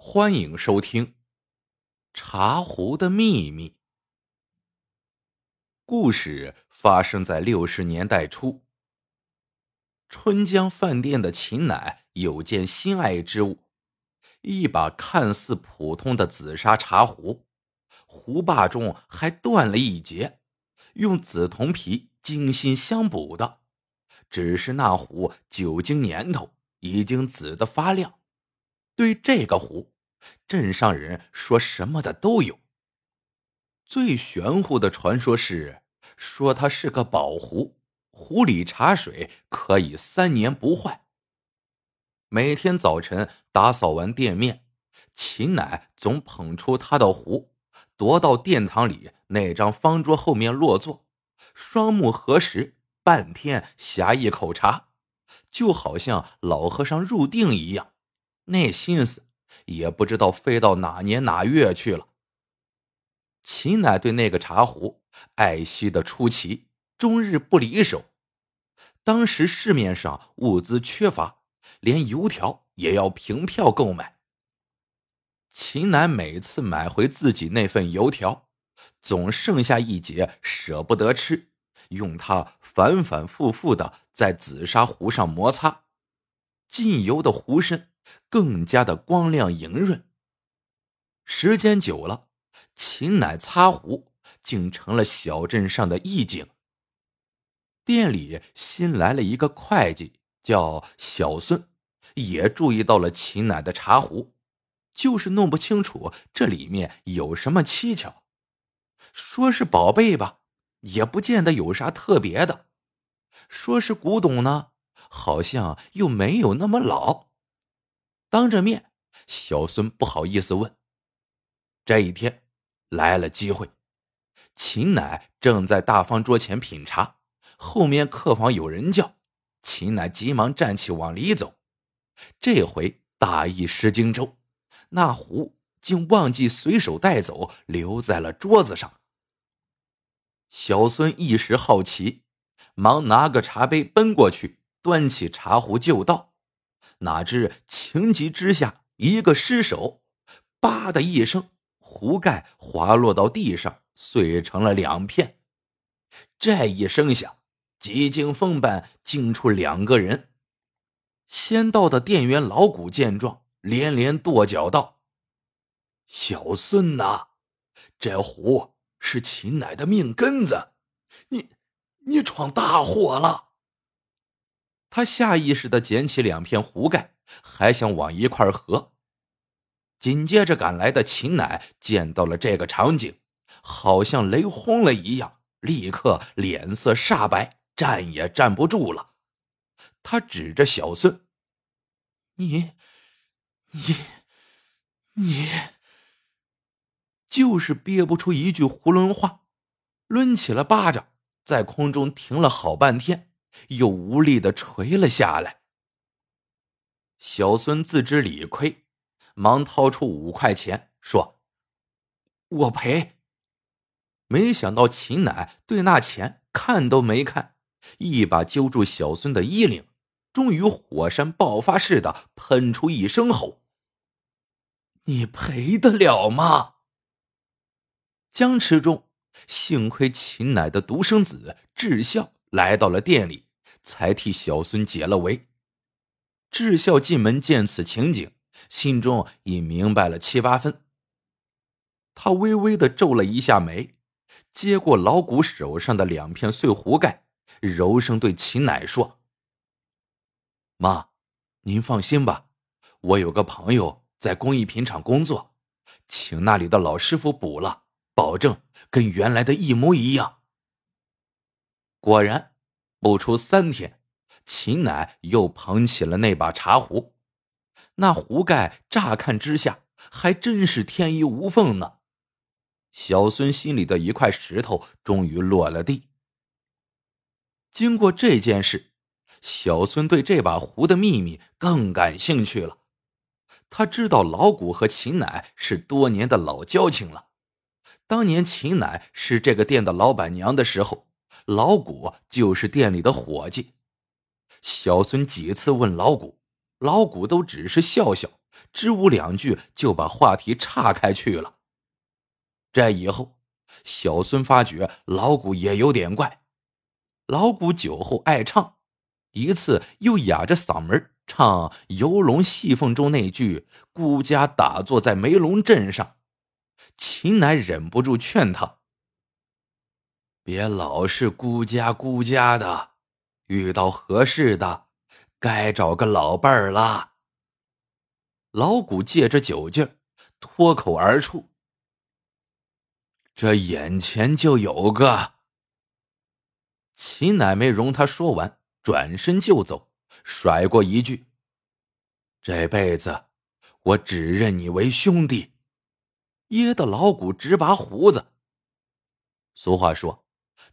欢迎收听《茶壶的秘密》。故事发生在六十年代初。春江饭店的秦奶有件心爱之物，一把看似普通的紫砂茶壶，壶把中还断了一截，用紫铜皮精心相补的。只是那壶久经年头，已经紫的发亮。对这个壶，镇上人说什么的都有。最玄乎的传说是，说它是个宝壶，壶里茶水可以三年不坏。每天早晨打扫完店面，秦奶总捧出他的壶，踱到殿堂里那张方桌后面落座，双目合十，半天呷一口茶，就好像老和尚入定一样。那心思也不知道飞到哪年哪月去了。秦奶对那个茶壶爱惜的出奇，终日不离手。当时市面上物资缺乏，连油条也要凭票购买。秦奶每次买回自己那份油条，总剩下一截舍不得吃，用它反反复复的在紫砂壶上摩擦，浸油的壶身。更加的光亮莹润。时间久了，秦奶擦壶竟成了小镇上的义景。店里新来了一个会计，叫小孙，也注意到了秦奶的茶壶，就是弄不清楚这里面有什么蹊跷。说是宝贝吧，也不见得有啥特别的；说是古董呢，好像又没有那么老。当着面，小孙不好意思问。这一天来了机会，秦奶正在大方桌前品茶，后面客房有人叫，秦奶急忙站起往里走。这回大意失荆州，那壶竟忘记随手带走，留在了桌子上。小孙一时好奇，忙拿个茶杯奔过去，端起茶壶就倒。哪知情急之下，一个失手，叭的一声，壶盖滑落到地上，碎成了两片。这一声响，急惊风般惊出两个人。先到的店员老谷见状，连连跺脚道：“小孙呐，这壶是秦奶的命根子，你你闯大祸了。”他下意识的捡起两片壶盖，还想往一块合。紧接着赶来的秦奶见到了这个场景，好像雷轰了一样，立刻脸色煞白，站也站不住了。他指着小孙：“你，你，你，就是憋不出一句囫囵话，抡起了巴掌，在空中停了好半天。”又无力的垂了下来。小孙自知理亏，忙掏出五块钱说：“我赔。”没想到秦奶对那钱看都没看，一把揪住小孙的衣领，终于火山爆发似的喷出一声吼：“你赔得了吗？”僵持中，幸亏秦奶的独生子智孝来到了店里。才替小孙解了围。智孝进门见此情景，心中已明白了七八分。他微微的皱了一下眉，接过老谷手上的两片碎壶盖，柔声对秦奶说：“妈，您放心吧，我有个朋友在工艺品厂工作，请那里的老师傅补了，保证跟原来的一模一样。”果然。不出三天，秦奶又捧起了那把茶壶，那壶盖乍看之下还真是天衣无缝呢。小孙心里的一块石头终于落了地。经过这件事，小孙对这把壶的秘密更感兴趣了。他知道老谷和秦奶是多年的老交情了。当年秦奶是这个店的老板娘的时候。老谷就是店里的伙计。小孙几次问老谷：“老谷都只是笑笑，支吾两句就把话题岔开去了。这以后，小孙发觉老谷也有点怪。老谷酒后爱唱，一次又哑着嗓门唱《游龙戏凤》中那句“孤家打坐在梅龙镇上”，秦楠忍不住劝他：“别老是孤家孤家的，遇到合适的。”该找个老伴儿了。老谷借着酒劲脱口而出：“这眼前就有个。”秦乃没容他说完，转身就走，甩过一句：“这辈子我只认你为兄弟。”噎得老谷直拔胡子。俗话说：“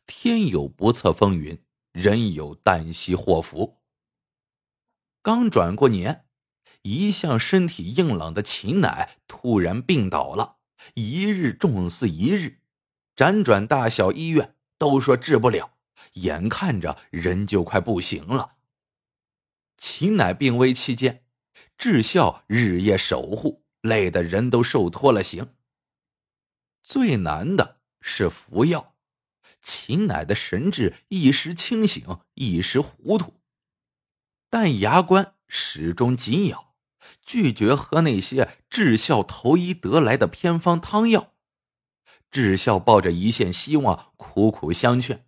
天有不测风云，人有旦夕祸福。”刚转过年，一向身体硬朗的秦乃突然病倒了，一日重似一日，辗转大小医院都说治不了，眼看着人就快不行了。秦乃病危期间，智孝日夜守护，累得人都瘦脱了形。最难的是服药，秦乃的神志一时清醒，一时糊涂。但牙关始终紧咬，拒绝喝那些智孝投医得来的偏方汤药。智孝抱着一线希望，苦苦相劝，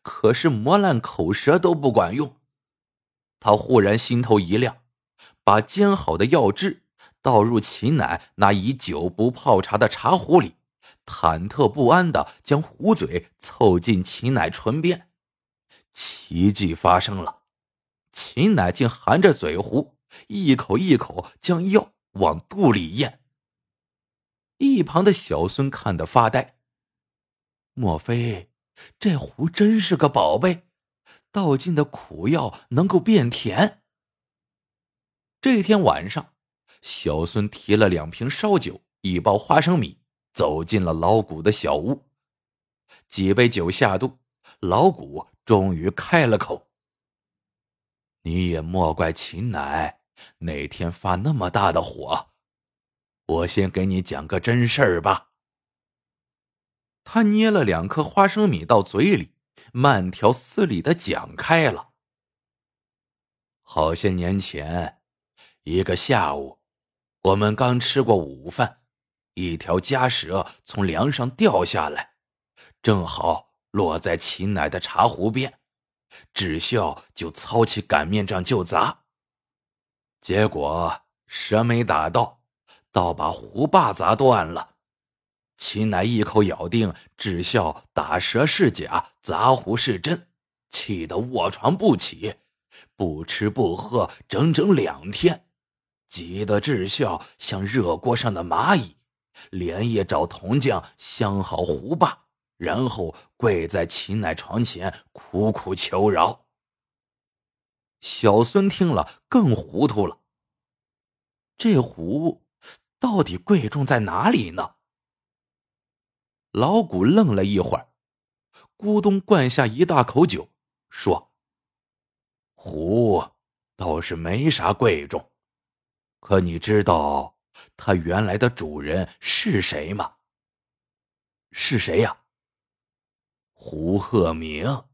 可是磨烂口舌都不管用。他忽然心头一亮，把煎好的药汁倒入秦乃那已久不泡茶的茶壶里，忐忑不安的将壶嘴凑近秦乃唇边。奇迹发生了。秦乃竟含着嘴壶，一口一口将药往肚里咽。一旁的小孙看得发呆。莫非这壶真是个宝贝？倒进的苦药能够变甜？这天晚上，小孙提了两瓶烧酒，一包花生米，走进了老谷的小屋。几杯酒下肚，老谷终于开了口。你也莫怪秦奶哪天发那么大的火，我先给你讲个真事儿吧。他捏了两颗花生米到嘴里，慢条斯理的讲开了。好些年前，一个下午，我们刚吃过午饭，一条家蛇从梁上掉下来，正好落在秦奶的茶壶边。智孝就操起擀面杖就砸，结果蛇没打到，倒把壶把砸断了。秦乃一口咬定智孝打蛇是假，砸壶是真，气得卧床不起，不吃不喝整整两天，急得智孝像热锅上的蚂蚁，连夜找铜匠镶好壶把。然后跪在秦乃床前苦苦求饶。小孙听了更糊涂了。这壶到底贵重在哪里呢？老谷愣了一会儿，咕咚灌下一大口酒，说：“壶倒是没啥贵重，可你知道它原来的主人是谁吗？是谁呀？”胡鹤鸣，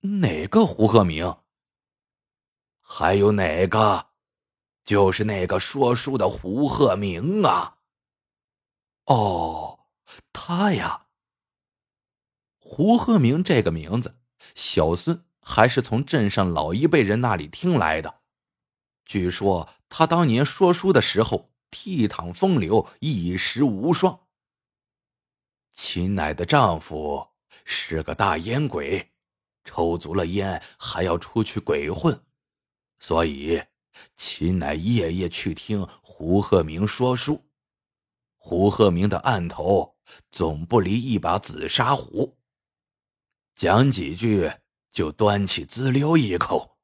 哪个胡鹤鸣？还有哪个？就是那个说书的胡鹤鸣啊！哦，他呀。胡鹤鸣这个名字，小孙还是从镇上老一辈人那里听来的。据说他当年说书的时候，倜傥风流，一时无双。秦奶的丈夫是个大烟鬼，抽足了烟还要出去鬼混，所以秦奶夜夜去听胡鹤鸣说书。胡鹤鸣的案头总不离一把紫砂壶，讲几句就端起滋溜一口。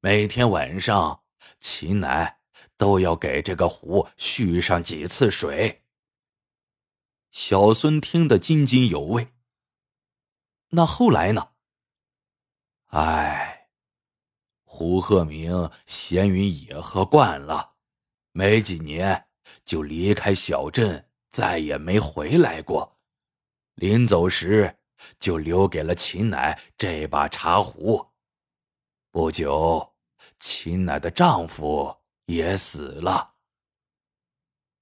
每天晚上，秦奶都要给这个壶续上几次水。小孙听得津津有味。那后来呢？唉，胡鹤鸣闲云野鹤惯了，没几年就离开小镇，再也没回来过。临走时，就留给了秦奶这把茶壶。不久，秦奶的丈夫也死了。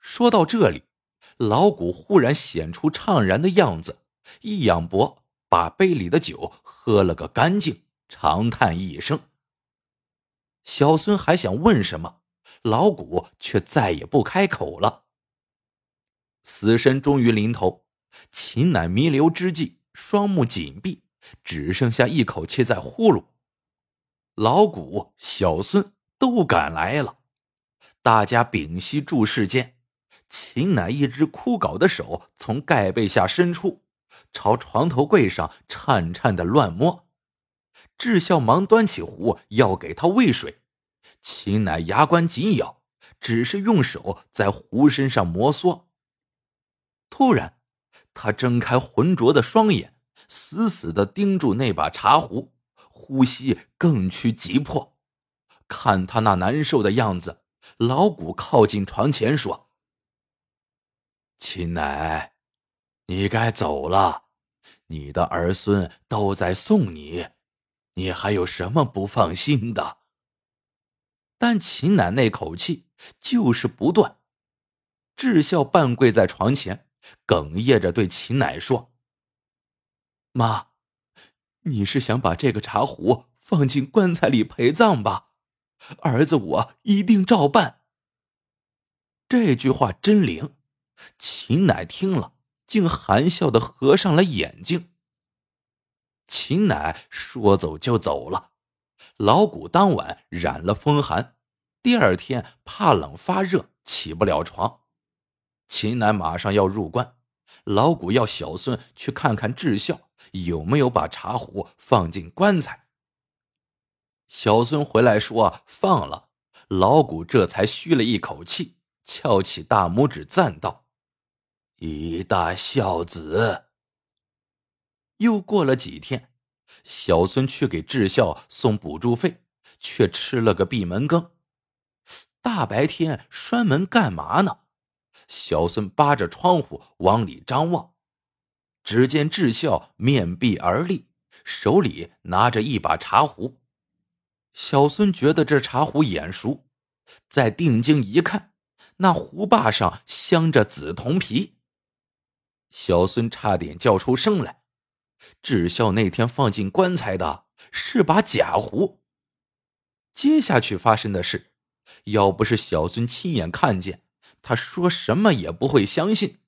说到这里，老谷忽然显出怅然的样子，一仰脖，把杯里的酒喝了个干净，长叹一声。小孙还想问什么，老谷却再也不开口了。死神终于临头，秦乃弥留之际，双目紧闭，只剩下一口气在呼噜。老谷、小孙都赶来了，大家屏息注视间，秦乃一只枯槁的手从盖被下伸出，朝床头柜上颤颤的乱摸。智孝忙端起壶要给他喂水，秦乃牙关紧咬，只是用手在壶身上摩挲。突然，他睁开浑浊的双眼，死死的盯住那把茶壶，呼吸更趋急迫。看他那难受的样子，老谷靠近床前说：“秦奶，你该走了，你的儿孙都在送你。”你还有什么不放心的？但秦奶那口气就是不断。智孝半跪在床前，哽咽着对秦奶说：“妈，你是想把这个茶壶放进棺材里陪葬吧？儿子我一定照办。”这句话真灵。秦奶听了，竟含笑的合上了眼睛。秦奶说走就走了，老谷当晚染了风寒，第二天怕冷发热起不了床。秦奶马上要入棺，老谷要小孙去看看智孝有没有把茶壶放进棺材。小孙回来说放了，老谷这才吁了一口气，翘起大拇指赞道：“一大孝子。”又过了几天，小孙去给智孝送补助费，却吃了个闭门羹。大白天拴门干嘛呢？小孙扒着窗户往里张望，只见智孝面壁而立，手里拿着一把茶壶。小孙觉得这茶壶眼熟，再定睛一看，那壶把上镶着紫铜皮。小孙差点叫出声来。智孝那天放进棺材的是把假壶。接下去发生的事，要不是小孙亲眼看见，他说什么也不会相信。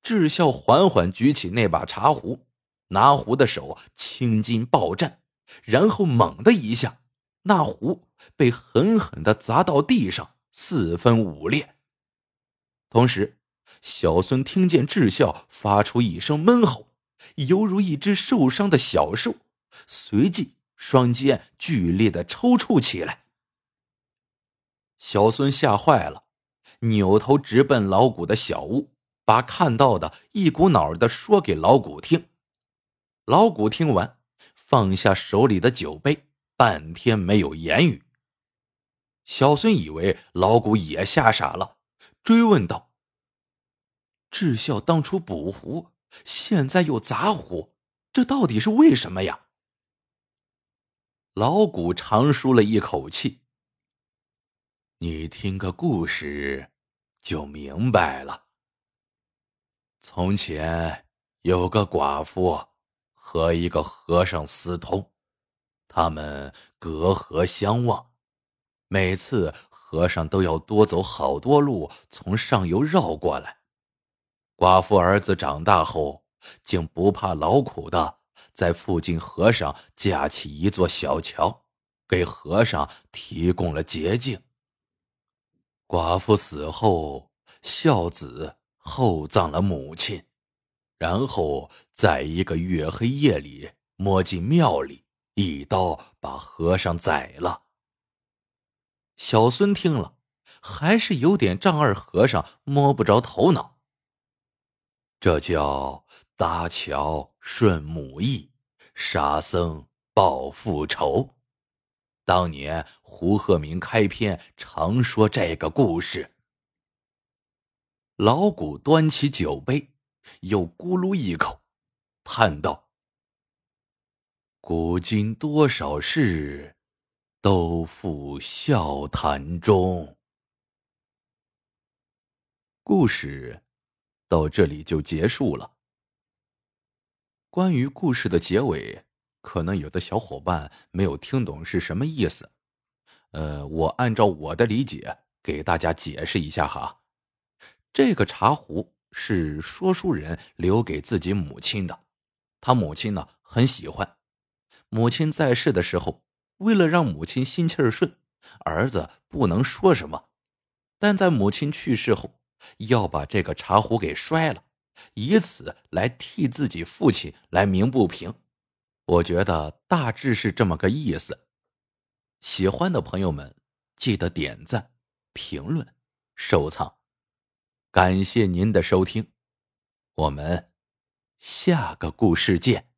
智孝缓缓举起那把茶壶，拿壶的手青筋暴战，然后猛的一下，那壶被狠狠的砸到地上，四分五裂。同时，小孙听见智孝发出一声闷吼。犹如一只受伤的小兽，随即双肩剧烈的抽搐起来。小孙吓坏了，扭头直奔老谷的小屋，把看到的一股脑的说给老谷听。老谷听完，放下手里的酒杯，半天没有言语。小孙以为老谷也吓傻了，追问道：“智孝当初补壶？”现在又砸壶，这到底是为什么呀？老谷长舒了一口气。你听个故事，就明白了。从前有个寡妇和一个和尚私通，他们隔河相望，每次和尚都要多走好多路从上游绕过来。寡妇儿子长大后，竟不怕劳苦的在附近河上架起一座小桥，给和尚提供了捷径。寡妇死后，孝子厚葬了母亲，然后在一个月黑夜里摸进庙里，一刀把和尚宰了。小孙听了，还是有点丈二和尚摸不着头脑。这叫搭桥顺母意，沙僧报父仇。当年胡鹤鸣开篇常说这个故事。老谷端起酒杯，又咕噜一口，叹道：“古今多少事，都付笑谈中。”故事到这里就结束了。关于故事的结尾，可能有的小伙伴没有听懂是什么意思。呃，我按照我的理解给大家解释一下哈。这个茶壶是说书人留给自己母亲的，他母亲呢很喜欢。母亲在世的时候，为了让母亲心气儿顺，儿子不能说什么，但在母亲去世后。要把这个茶壶给摔了，以此来替自己父亲来鸣不平。我觉得大致是这么个意思。喜欢的朋友们记得点赞、评论、收藏，感谢您的收听，我们下个故事见。